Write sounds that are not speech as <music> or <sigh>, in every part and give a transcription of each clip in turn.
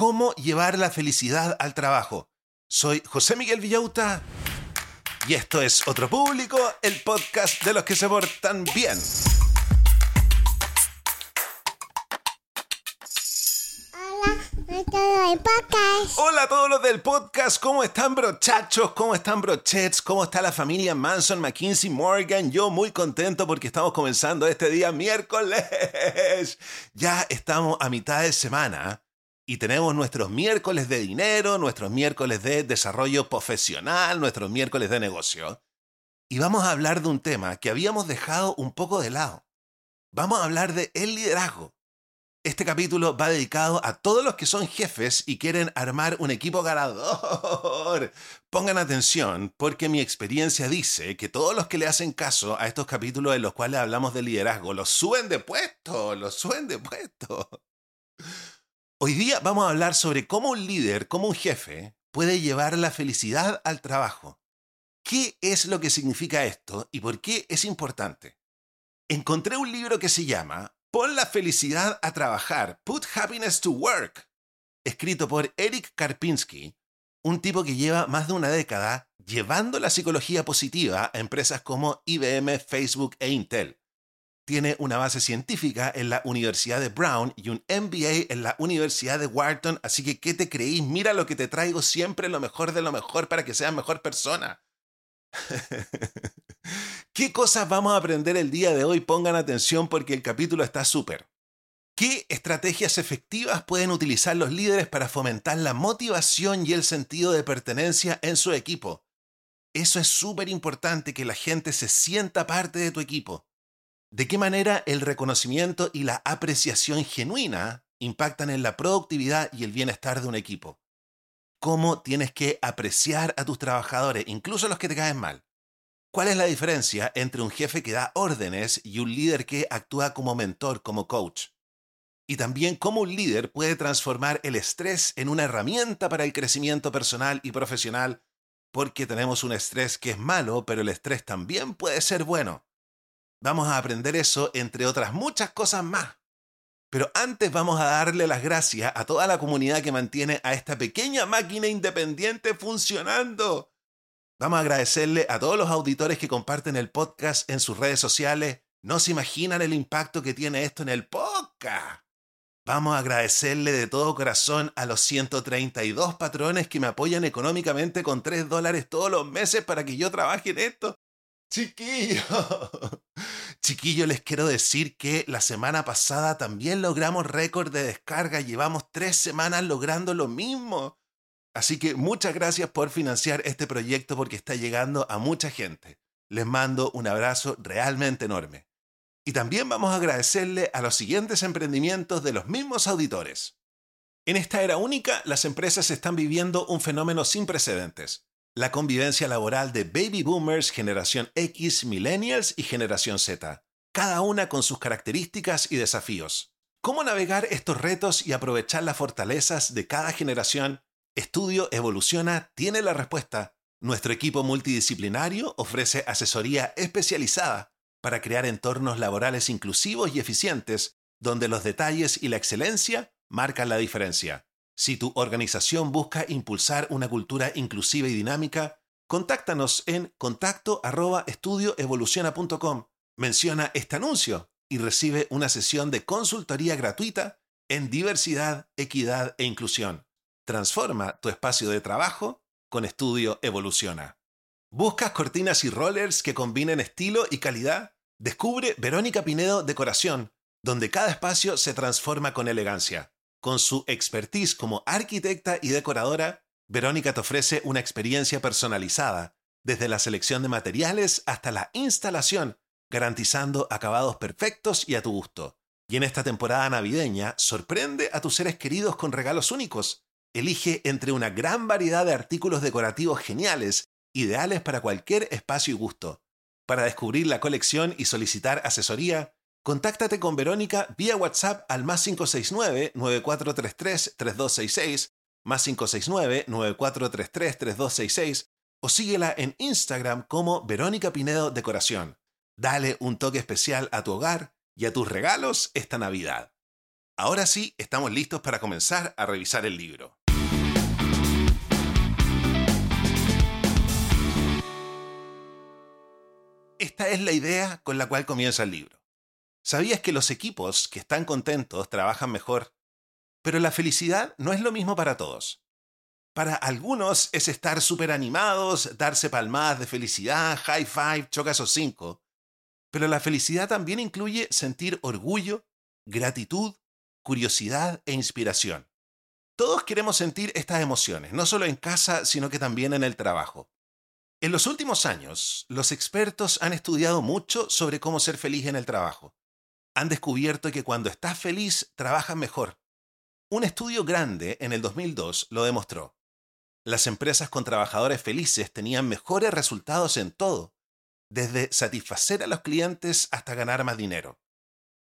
cómo llevar la felicidad al trabajo. Soy José Miguel Villauta y esto es Otro Público, el podcast de los que se portan bien. Hola a todos los del podcast, ¿cómo están brochachos? ¿Cómo están brochets? ¿Cómo está la familia Manson, McKinsey, Morgan? Yo muy contento porque estamos comenzando este día miércoles. Ya estamos a mitad de semana y tenemos nuestros miércoles de dinero, nuestros miércoles de desarrollo profesional, nuestros miércoles de negocio. Y vamos a hablar de un tema que habíamos dejado un poco de lado. Vamos a hablar de el liderazgo. Este capítulo va dedicado a todos los que son jefes y quieren armar un equipo ganador. <laughs> Pongan atención porque mi experiencia dice que todos los que le hacen caso a estos capítulos en los cuales hablamos de liderazgo los suben de puesto, los suben de puesto. Hoy día vamos a hablar sobre cómo un líder, como un jefe, puede llevar la felicidad al trabajo. ¿Qué es lo que significa esto y por qué es importante? Encontré un libro que se llama Pon la felicidad a trabajar, Put Happiness to Work, escrito por Eric Karpinski, un tipo que lleva más de una década llevando la psicología positiva a empresas como IBM, Facebook e Intel tiene una base científica en la Universidad de Brown y un MBA en la Universidad de Wharton, así que ¿qué te creís? Mira lo que te traigo siempre, lo mejor de lo mejor para que seas mejor persona. <laughs> ¿Qué cosas vamos a aprender el día de hoy? Pongan atención porque el capítulo está súper. ¿Qué estrategias efectivas pueden utilizar los líderes para fomentar la motivación y el sentido de pertenencia en su equipo? Eso es súper importante que la gente se sienta parte de tu equipo. ¿De qué manera el reconocimiento y la apreciación genuina impactan en la productividad y el bienestar de un equipo? ¿Cómo tienes que apreciar a tus trabajadores, incluso los que te caen mal? ¿Cuál es la diferencia entre un jefe que da órdenes y un líder que actúa como mentor, como coach? Y también cómo un líder puede transformar el estrés en una herramienta para el crecimiento personal y profesional, porque tenemos un estrés que es malo, pero el estrés también puede ser bueno. Vamos a aprender eso entre otras muchas cosas más. Pero antes vamos a darle las gracias a toda la comunidad que mantiene a esta pequeña máquina independiente funcionando. Vamos a agradecerle a todos los auditores que comparten el podcast en sus redes sociales. No se imaginan el impacto que tiene esto en el podcast. Vamos a agradecerle de todo corazón a los 132 patrones que me apoyan económicamente con 3 dólares todos los meses para que yo trabaje en esto. Chiquillo. <laughs> Chiquillo, les quiero decir que la semana pasada también logramos récord de descarga. Llevamos tres semanas logrando lo mismo. Así que muchas gracias por financiar este proyecto porque está llegando a mucha gente. Les mando un abrazo realmente enorme. Y también vamos a agradecerle a los siguientes emprendimientos de los mismos auditores. En esta era única, las empresas están viviendo un fenómeno sin precedentes la convivencia laboral de baby boomers, generación X, millennials y generación Z, cada una con sus características y desafíos. ¿Cómo navegar estos retos y aprovechar las fortalezas de cada generación? Estudio Evoluciona tiene la respuesta. Nuestro equipo multidisciplinario ofrece asesoría especializada para crear entornos laborales inclusivos y eficientes, donde los detalles y la excelencia marcan la diferencia. Si tu organización busca impulsar una cultura inclusiva y dinámica, contáctanos en contacto Menciona este anuncio y recibe una sesión de consultoría gratuita en diversidad, equidad e inclusión. Transforma tu espacio de trabajo con Estudio Evoluciona. ¿Buscas cortinas y rollers que combinen estilo y calidad? Descubre Verónica Pinedo Decoración, donde cada espacio se transforma con elegancia. Con su expertise como arquitecta y decoradora, Verónica te ofrece una experiencia personalizada, desde la selección de materiales hasta la instalación, garantizando acabados perfectos y a tu gusto. Y en esta temporada navideña, sorprende a tus seres queridos con regalos únicos. Elige entre una gran variedad de artículos decorativos geniales, ideales para cualquier espacio y gusto. Para descubrir la colección y solicitar asesoría, Contáctate con Verónica vía WhatsApp al más 569-9433-3266, más 569-9433-3266 o síguela en Instagram como Verónica Pinedo Decoración. Dale un toque especial a tu hogar y a tus regalos esta Navidad. Ahora sí, estamos listos para comenzar a revisar el libro. Esta es la idea con la cual comienza el libro. ¿Sabías que los equipos que están contentos trabajan mejor? Pero la felicidad no es lo mismo para todos. Para algunos es estar súper animados, darse palmadas de felicidad, high five, choca esos cinco. Pero la felicidad también incluye sentir orgullo, gratitud, curiosidad e inspiración. Todos queremos sentir estas emociones, no solo en casa, sino que también en el trabajo. En los últimos años, los expertos han estudiado mucho sobre cómo ser feliz en el trabajo. Han descubierto que cuando estás feliz, trabajas mejor. Un estudio grande en el 2002 lo demostró. Las empresas con trabajadores felices tenían mejores resultados en todo, desde satisfacer a los clientes hasta ganar más dinero.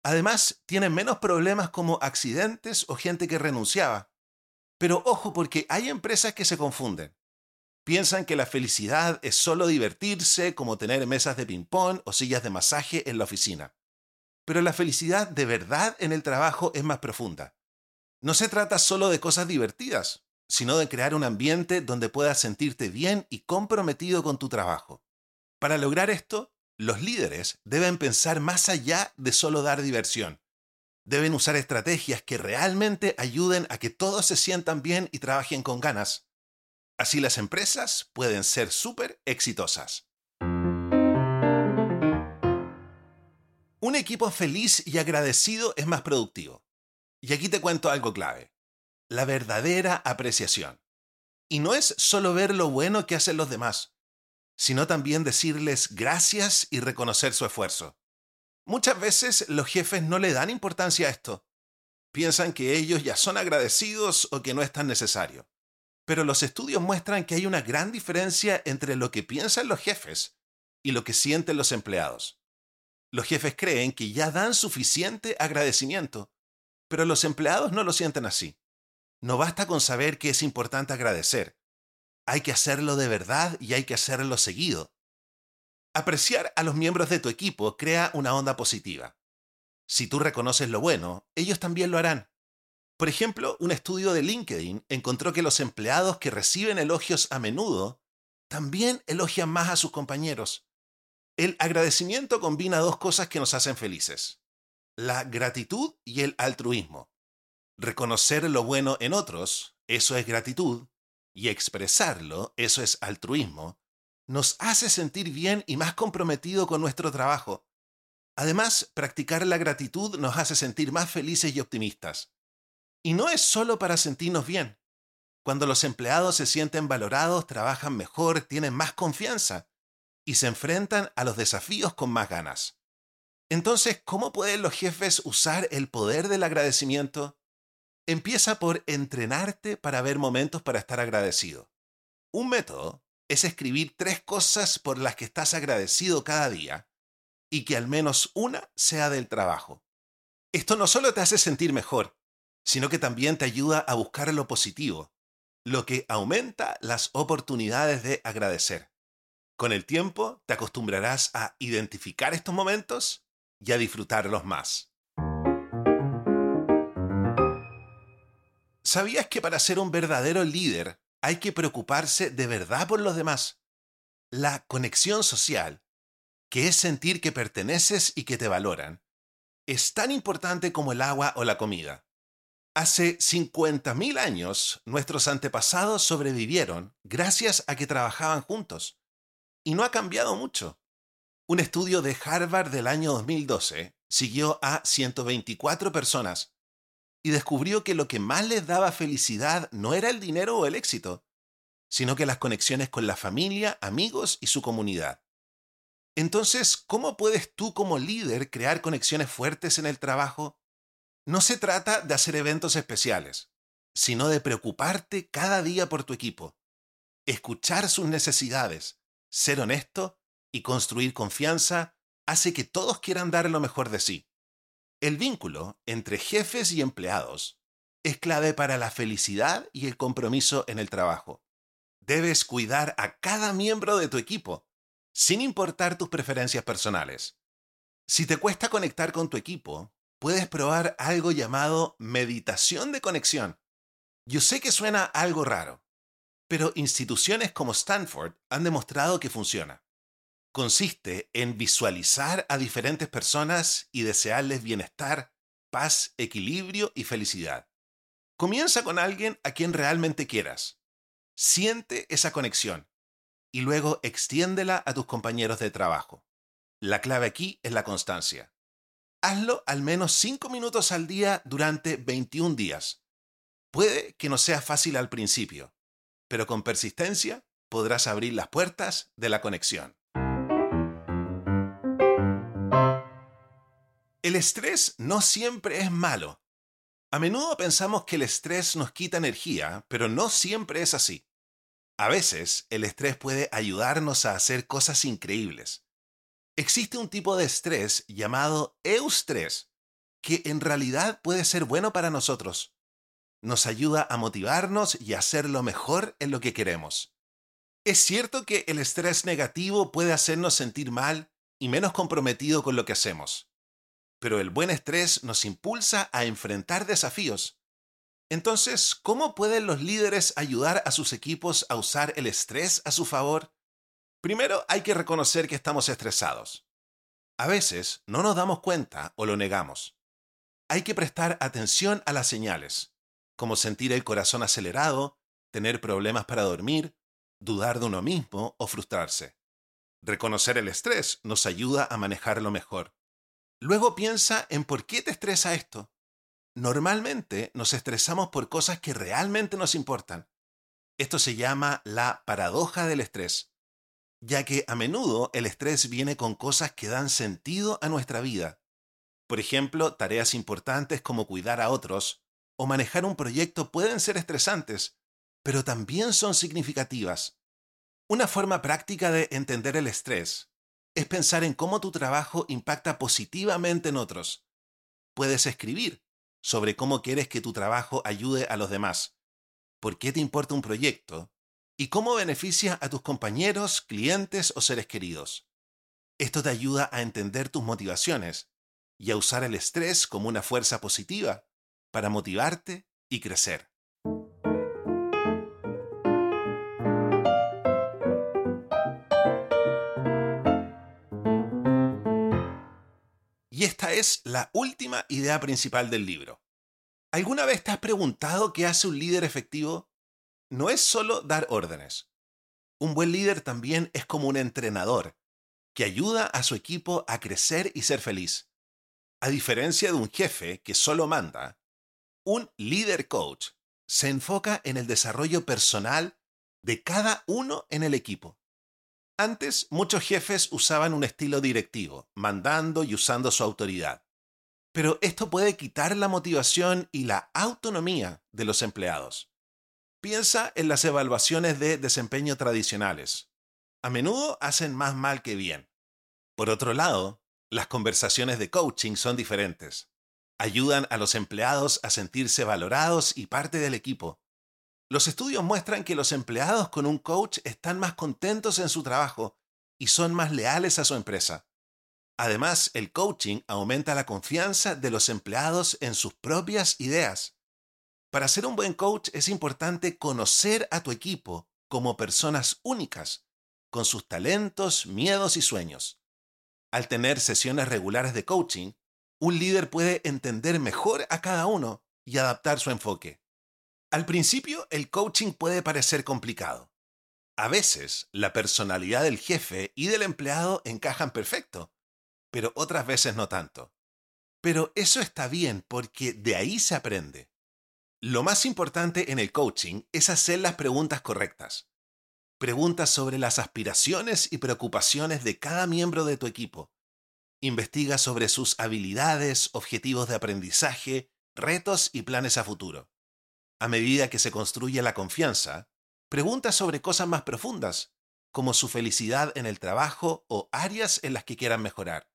Además, tienen menos problemas como accidentes o gente que renunciaba. Pero ojo porque hay empresas que se confunden. Piensan que la felicidad es solo divertirse, como tener mesas de ping-pong o sillas de masaje en la oficina. Pero la felicidad de verdad en el trabajo es más profunda. No se trata solo de cosas divertidas, sino de crear un ambiente donde puedas sentirte bien y comprometido con tu trabajo. Para lograr esto, los líderes deben pensar más allá de solo dar diversión. Deben usar estrategias que realmente ayuden a que todos se sientan bien y trabajen con ganas. Así las empresas pueden ser súper exitosas. Un equipo feliz y agradecido es más productivo. Y aquí te cuento algo clave. La verdadera apreciación. Y no es solo ver lo bueno que hacen los demás, sino también decirles gracias y reconocer su esfuerzo. Muchas veces los jefes no le dan importancia a esto. Piensan que ellos ya son agradecidos o que no es tan necesario. Pero los estudios muestran que hay una gran diferencia entre lo que piensan los jefes y lo que sienten los empleados. Los jefes creen que ya dan suficiente agradecimiento, pero los empleados no lo sienten así. No basta con saber que es importante agradecer. Hay que hacerlo de verdad y hay que hacerlo seguido. Apreciar a los miembros de tu equipo crea una onda positiva. Si tú reconoces lo bueno, ellos también lo harán. Por ejemplo, un estudio de LinkedIn encontró que los empleados que reciben elogios a menudo también elogian más a sus compañeros. El agradecimiento combina dos cosas que nos hacen felices. La gratitud y el altruismo. Reconocer lo bueno en otros, eso es gratitud, y expresarlo, eso es altruismo, nos hace sentir bien y más comprometido con nuestro trabajo. Además, practicar la gratitud nos hace sentir más felices y optimistas. Y no es solo para sentirnos bien. Cuando los empleados se sienten valorados, trabajan mejor, tienen más confianza y se enfrentan a los desafíos con más ganas. Entonces, ¿cómo pueden los jefes usar el poder del agradecimiento? Empieza por entrenarte para ver momentos para estar agradecido. Un método es escribir tres cosas por las que estás agradecido cada día y que al menos una sea del trabajo. Esto no solo te hace sentir mejor, sino que también te ayuda a buscar lo positivo, lo que aumenta las oportunidades de agradecer. Con el tiempo te acostumbrarás a identificar estos momentos y a disfrutarlos más. ¿Sabías que para ser un verdadero líder hay que preocuparse de verdad por los demás? La conexión social, que es sentir que perteneces y que te valoran, es tan importante como el agua o la comida. Hace 50.000 años, nuestros antepasados sobrevivieron gracias a que trabajaban juntos. Y no ha cambiado mucho. Un estudio de Harvard del año 2012 siguió a 124 personas y descubrió que lo que más les daba felicidad no era el dinero o el éxito, sino que las conexiones con la familia, amigos y su comunidad. Entonces, ¿cómo puedes tú como líder crear conexiones fuertes en el trabajo no se trata de hacer eventos especiales, sino de preocuparte cada día por tu equipo, escuchar sus necesidades, ser honesto y construir confianza hace que todos quieran dar lo mejor de sí. El vínculo entre jefes y empleados es clave para la felicidad y el compromiso en el trabajo. Debes cuidar a cada miembro de tu equipo, sin importar tus preferencias personales. Si te cuesta conectar con tu equipo, puedes probar algo llamado meditación de conexión. Yo sé que suena algo raro, pero instituciones como Stanford han demostrado que funciona. Consiste en visualizar a diferentes personas y desearles bienestar, paz, equilibrio y felicidad. Comienza con alguien a quien realmente quieras. Siente esa conexión y luego extiéndela a tus compañeros de trabajo. La clave aquí es la constancia. Hazlo al menos 5 minutos al día durante 21 días. Puede que no sea fácil al principio, pero con persistencia podrás abrir las puertas de la conexión. El estrés no siempre es malo. A menudo pensamos que el estrés nos quita energía, pero no siempre es así. A veces el estrés puede ayudarnos a hacer cosas increíbles. Existe un tipo de estrés llamado eustrés, que en realidad puede ser bueno para nosotros. Nos ayuda a motivarnos y a hacer lo mejor en lo que queremos. Es cierto que el estrés negativo puede hacernos sentir mal y menos comprometido con lo que hacemos. Pero el buen estrés nos impulsa a enfrentar desafíos. Entonces, ¿cómo pueden los líderes ayudar a sus equipos a usar el estrés a su favor? Primero hay que reconocer que estamos estresados. A veces no nos damos cuenta o lo negamos. Hay que prestar atención a las señales, como sentir el corazón acelerado, tener problemas para dormir, dudar de uno mismo o frustrarse. Reconocer el estrés nos ayuda a manejarlo mejor. Luego piensa en por qué te estresa esto. Normalmente nos estresamos por cosas que realmente nos importan. Esto se llama la paradoja del estrés ya que a menudo el estrés viene con cosas que dan sentido a nuestra vida. Por ejemplo, tareas importantes como cuidar a otros o manejar un proyecto pueden ser estresantes, pero también son significativas. Una forma práctica de entender el estrés es pensar en cómo tu trabajo impacta positivamente en otros. Puedes escribir sobre cómo quieres que tu trabajo ayude a los demás. ¿Por qué te importa un proyecto? y cómo beneficia a tus compañeros, clientes o seres queridos. Esto te ayuda a entender tus motivaciones y a usar el estrés como una fuerza positiva para motivarte y crecer. Y esta es la última idea principal del libro. ¿Alguna vez te has preguntado qué hace un líder efectivo? no es solo dar órdenes. Un buen líder también es como un entrenador, que ayuda a su equipo a crecer y ser feliz. A diferencia de un jefe que solo manda, un líder coach se enfoca en el desarrollo personal de cada uno en el equipo. Antes, muchos jefes usaban un estilo directivo, mandando y usando su autoridad. Pero esto puede quitar la motivación y la autonomía de los empleados. Piensa en las evaluaciones de desempeño tradicionales. A menudo hacen más mal que bien. Por otro lado, las conversaciones de coaching son diferentes. Ayudan a los empleados a sentirse valorados y parte del equipo. Los estudios muestran que los empleados con un coach están más contentos en su trabajo y son más leales a su empresa. Además, el coaching aumenta la confianza de los empleados en sus propias ideas. Para ser un buen coach es importante conocer a tu equipo como personas únicas, con sus talentos, miedos y sueños. Al tener sesiones regulares de coaching, un líder puede entender mejor a cada uno y adaptar su enfoque. Al principio, el coaching puede parecer complicado. A veces, la personalidad del jefe y del empleado encajan perfecto, pero otras veces no tanto. Pero eso está bien porque de ahí se aprende. Lo más importante en el coaching es hacer las preguntas correctas. Preguntas sobre las aspiraciones y preocupaciones de cada miembro de tu equipo. Investiga sobre sus habilidades, objetivos de aprendizaje, retos y planes a futuro. A medida que se construye la confianza, pregunta sobre cosas más profundas, como su felicidad en el trabajo o áreas en las que quieran mejorar.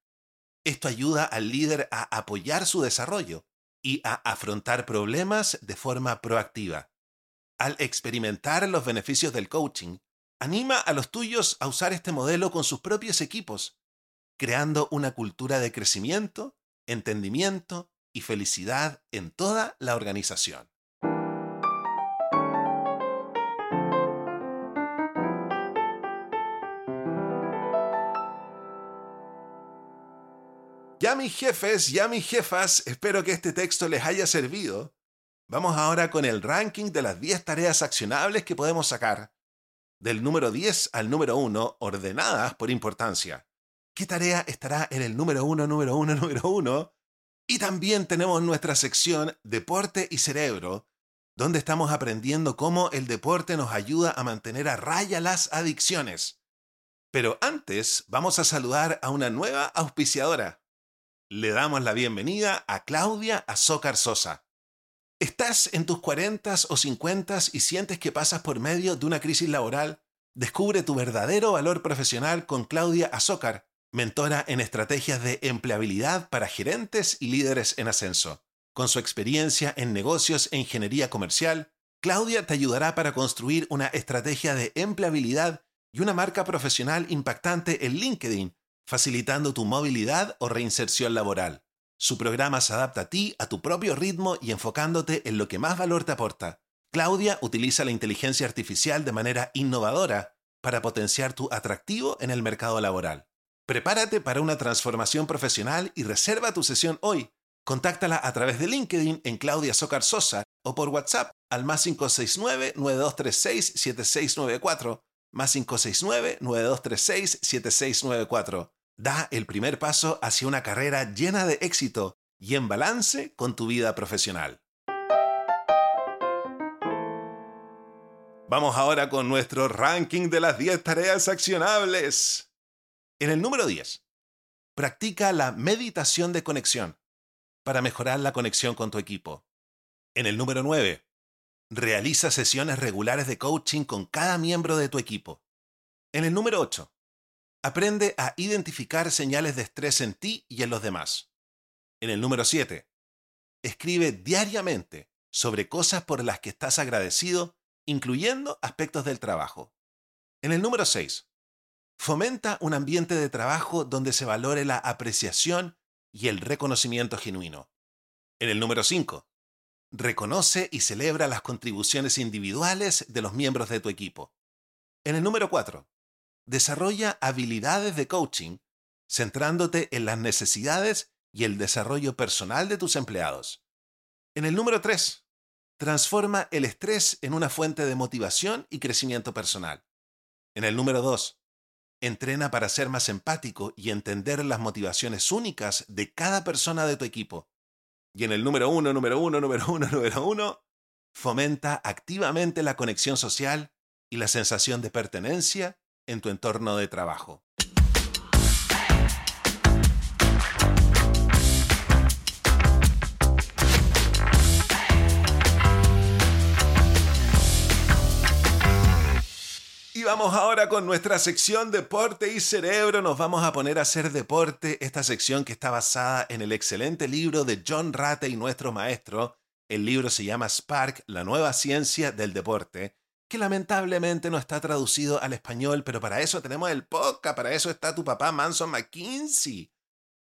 Esto ayuda al líder a apoyar su desarrollo y a afrontar problemas de forma proactiva. Al experimentar los beneficios del coaching, anima a los tuyos a usar este modelo con sus propios equipos, creando una cultura de crecimiento, entendimiento y felicidad en toda la organización. Ya mis jefes, ya mis jefas, espero que este texto les haya servido. Vamos ahora con el ranking de las 10 tareas accionables que podemos sacar, del número 10 al número 1, ordenadas por importancia. ¿Qué tarea estará en el número 1, número 1, <laughs> número 1? Y también tenemos nuestra sección Deporte y Cerebro, donde estamos aprendiendo cómo el deporte nos ayuda a mantener a raya las adicciones. Pero antes vamos a saludar a una nueva auspiciadora le damos la bienvenida a Claudia Azócar Sosa. ¿Estás en tus 40 o 50 y sientes que pasas por medio de una crisis laboral? Descubre tu verdadero valor profesional con Claudia Azócar, mentora en estrategias de empleabilidad para gerentes y líderes en ascenso. Con su experiencia en negocios e ingeniería comercial, Claudia te ayudará para construir una estrategia de empleabilidad y una marca profesional impactante en LinkedIn facilitando tu movilidad o reinserción laboral. Su programa se adapta a ti, a tu propio ritmo y enfocándote en lo que más valor te aporta. Claudia utiliza la inteligencia artificial de manera innovadora para potenciar tu atractivo en el mercado laboral. Prepárate para una transformación profesional y reserva tu sesión hoy. Contáctala a través de LinkedIn en Claudia Socar Sosa o por WhatsApp al más 569-9236-7694, más 569-9236-7694 Da el primer paso hacia una carrera llena de éxito y en balance con tu vida profesional. Vamos ahora con nuestro ranking de las 10 tareas accionables. En el número 10, practica la meditación de conexión para mejorar la conexión con tu equipo. En el número 9, realiza sesiones regulares de coaching con cada miembro de tu equipo. En el número 8, Aprende a identificar señales de estrés en ti y en los demás. En el número 7. Escribe diariamente sobre cosas por las que estás agradecido, incluyendo aspectos del trabajo. En el número 6. Fomenta un ambiente de trabajo donde se valore la apreciación y el reconocimiento genuino. En el número 5. Reconoce y celebra las contribuciones individuales de los miembros de tu equipo. En el número 4 desarrolla habilidades de coaching centrándote en las necesidades y el desarrollo personal de tus empleados. En el número 3, transforma el estrés en una fuente de motivación y crecimiento personal. En el número 2, entrena para ser más empático y entender las motivaciones únicas de cada persona de tu equipo. Y en el número 1, número 1, número 1, <laughs> número 1, fomenta activamente la conexión social y la sensación de pertenencia en tu entorno de trabajo. Vamos ahora con nuestra sección Deporte y Cerebro. Nos vamos a poner a hacer deporte, esta sección que está basada en el excelente libro de John Rate y nuestro maestro. El libro se llama Spark, la nueva ciencia del deporte que lamentablemente no está traducido al español, pero para eso tenemos el podcast, para eso está tu papá Manson McKinsey.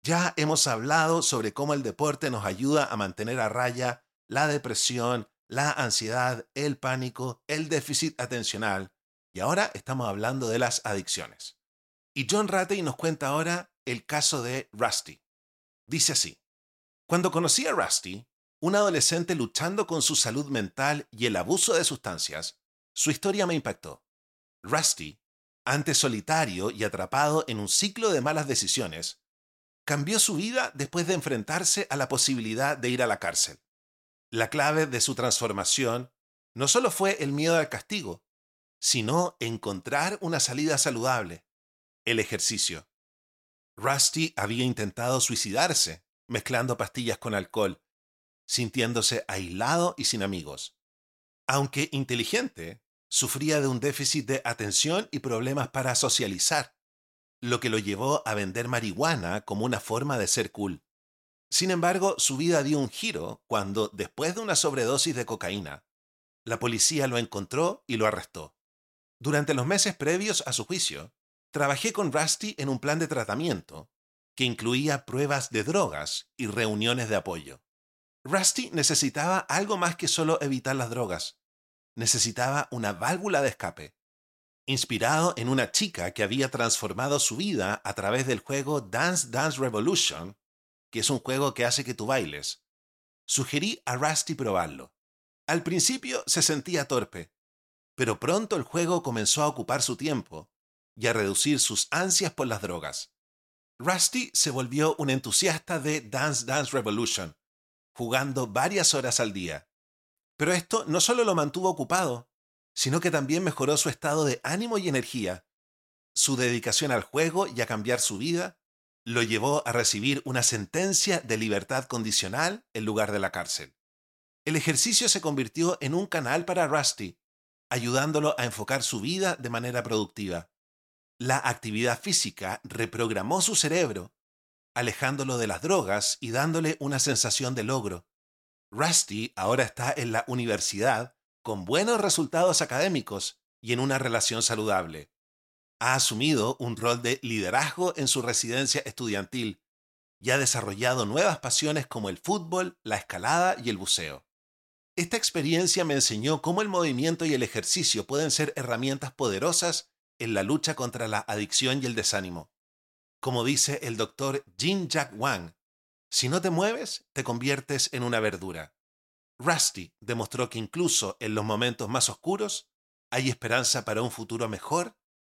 Ya hemos hablado sobre cómo el deporte nos ayuda a mantener a raya la depresión, la ansiedad, el pánico, el déficit atencional. Y ahora estamos hablando de las adicciones. Y John Ratey nos cuenta ahora el caso de Rusty. Dice así, cuando conocí a Rusty, un adolescente luchando con su salud mental y el abuso de sustancias, su historia me impactó. Rusty, antes solitario y atrapado en un ciclo de malas decisiones, cambió su vida después de enfrentarse a la posibilidad de ir a la cárcel. La clave de su transformación no solo fue el miedo al castigo, sino encontrar una salida saludable, el ejercicio. Rusty había intentado suicidarse mezclando pastillas con alcohol, sintiéndose aislado y sin amigos. Aunque inteligente, sufría de un déficit de atención y problemas para socializar, lo que lo llevó a vender marihuana como una forma de ser cool. Sin embargo, su vida dio un giro cuando, después de una sobredosis de cocaína, la policía lo encontró y lo arrestó. Durante los meses previos a su juicio, trabajé con Rusty en un plan de tratamiento que incluía pruebas de drogas y reuniones de apoyo. Rusty necesitaba algo más que solo evitar las drogas. Necesitaba una válvula de escape. Inspirado en una chica que había transformado su vida a través del juego Dance Dance Revolution, que es un juego que hace que tú bailes, sugerí a Rusty probarlo. Al principio se sentía torpe, pero pronto el juego comenzó a ocupar su tiempo y a reducir sus ansias por las drogas. Rusty se volvió un entusiasta de Dance Dance Revolution, jugando varias horas al día. Pero esto no solo lo mantuvo ocupado, sino que también mejoró su estado de ánimo y energía. Su dedicación al juego y a cambiar su vida lo llevó a recibir una sentencia de libertad condicional en lugar de la cárcel. El ejercicio se convirtió en un canal para Rusty, ayudándolo a enfocar su vida de manera productiva. La actividad física reprogramó su cerebro, alejándolo de las drogas y dándole una sensación de logro. Rusty ahora está en la universidad con buenos resultados académicos y en una relación saludable. Ha asumido un rol de liderazgo en su residencia estudiantil y ha desarrollado nuevas pasiones como el fútbol, la escalada y el buceo. Esta experiencia me enseñó cómo el movimiento y el ejercicio pueden ser herramientas poderosas en la lucha contra la adicción y el desánimo. Como dice el doctor Jin Jack Wang, si no te mueves, te conviertes en una verdura. Rusty demostró que incluso en los momentos más oscuros hay esperanza para un futuro mejor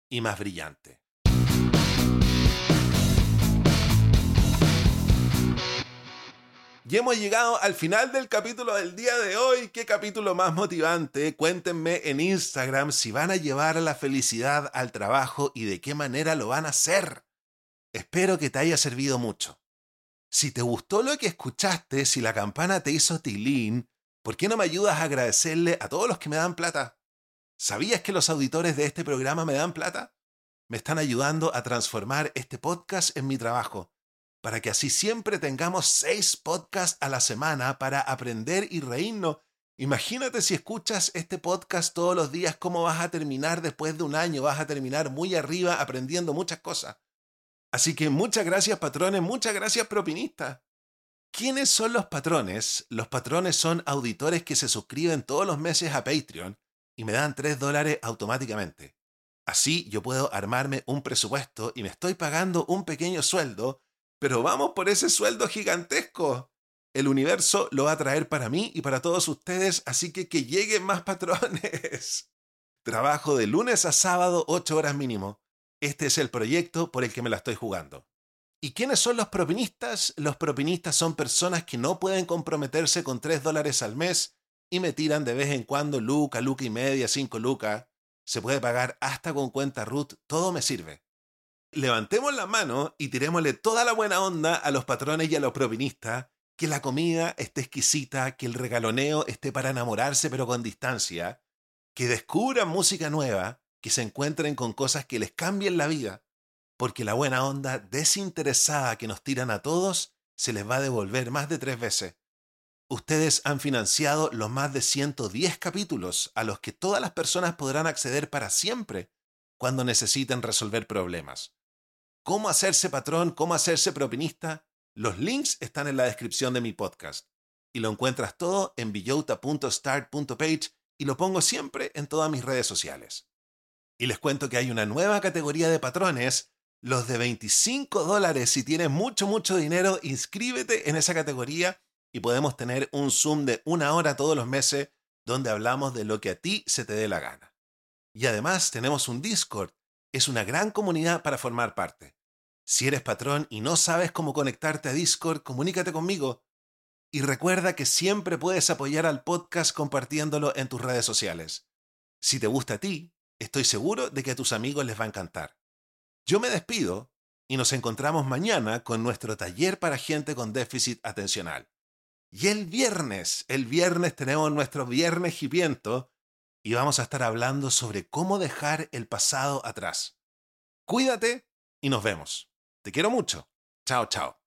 y más brillante. Y hemos llegado al final del capítulo del día de hoy. ¿Qué capítulo más motivante? Cuéntenme en Instagram si van a llevar la felicidad al trabajo y de qué manera lo van a hacer. Espero que te haya servido mucho. Si te gustó lo que escuchaste, si la campana te hizo tilín, ¿por qué no me ayudas a agradecerle a todos los que me dan plata? ¿Sabías que los auditores de este programa me dan plata? Me están ayudando a transformar este podcast en mi trabajo, para que así siempre tengamos seis podcasts a la semana para aprender y reírnos. Imagínate si escuchas este podcast todos los días, cómo vas a terminar después de un año, vas a terminar muy arriba aprendiendo muchas cosas. Así que muchas gracias patrones, muchas gracias propinistas. ¿Quiénes son los patrones? Los patrones son auditores que se suscriben todos los meses a Patreon y me dan 3 dólares automáticamente. Así yo puedo armarme un presupuesto y me estoy pagando un pequeño sueldo, pero vamos por ese sueldo gigantesco. El universo lo va a traer para mí y para todos ustedes, así que que lleguen más patrones. <laughs> Trabajo de lunes a sábado 8 horas mínimo. Este es el proyecto por el que me la estoy jugando. ¿Y quiénes son los propinistas? Los propinistas son personas que no pueden comprometerse con 3 dólares al mes y me tiran de vez en cuando luca, luca y media, 5 lucas. Se puede pagar hasta con cuenta Ruth, todo me sirve. Levantemos la mano y tirémosle toda la buena onda a los patrones y a los propinistas, que la comida esté exquisita, que el regaloneo esté para enamorarse pero con distancia, que descubran música nueva, que se encuentren con cosas que les cambien la vida, porque la buena onda desinteresada que nos tiran a todos se les va a devolver más de tres veces. Ustedes han financiado los más de 110 capítulos a los que todas las personas podrán acceder para siempre cuando necesiten resolver problemas. ¿Cómo hacerse patrón? ¿Cómo hacerse propinista? Los links están en la descripción de mi podcast. Y lo encuentras todo en billota.start.page y lo pongo siempre en todas mis redes sociales. Y les cuento que hay una nueva categoría de patrones, los de 25 dólares. Si tienes mucho, mucho dinero, inscríbete en esa categoría y podemos tener un Zoom de una hora todos los meses donde hablamos de lo que a ti se te dé la gana. Y además tenemos un Discord. Es una gran comunidad para formar parte. Si eres patrón y no sabes cómo conectarte a Discord, comunícate conmigo. Y recuerda que siempre puedes apoyar al podcast compartiéndolo en tus redes sociales. Si te gusta a ti, Estoy seguro de que a tus amigos les va a encantar. Yo me despido y nos encontramos mañana con nuestro taller para gente con déficit atencional. Y el viernes, el viernes tenemos nuestro viernes hipiento y vamos a estar hablando sobre cómo dejar el pasado atrás. Cuídate y nos vemos. Te quiero mucho. Chao, chao.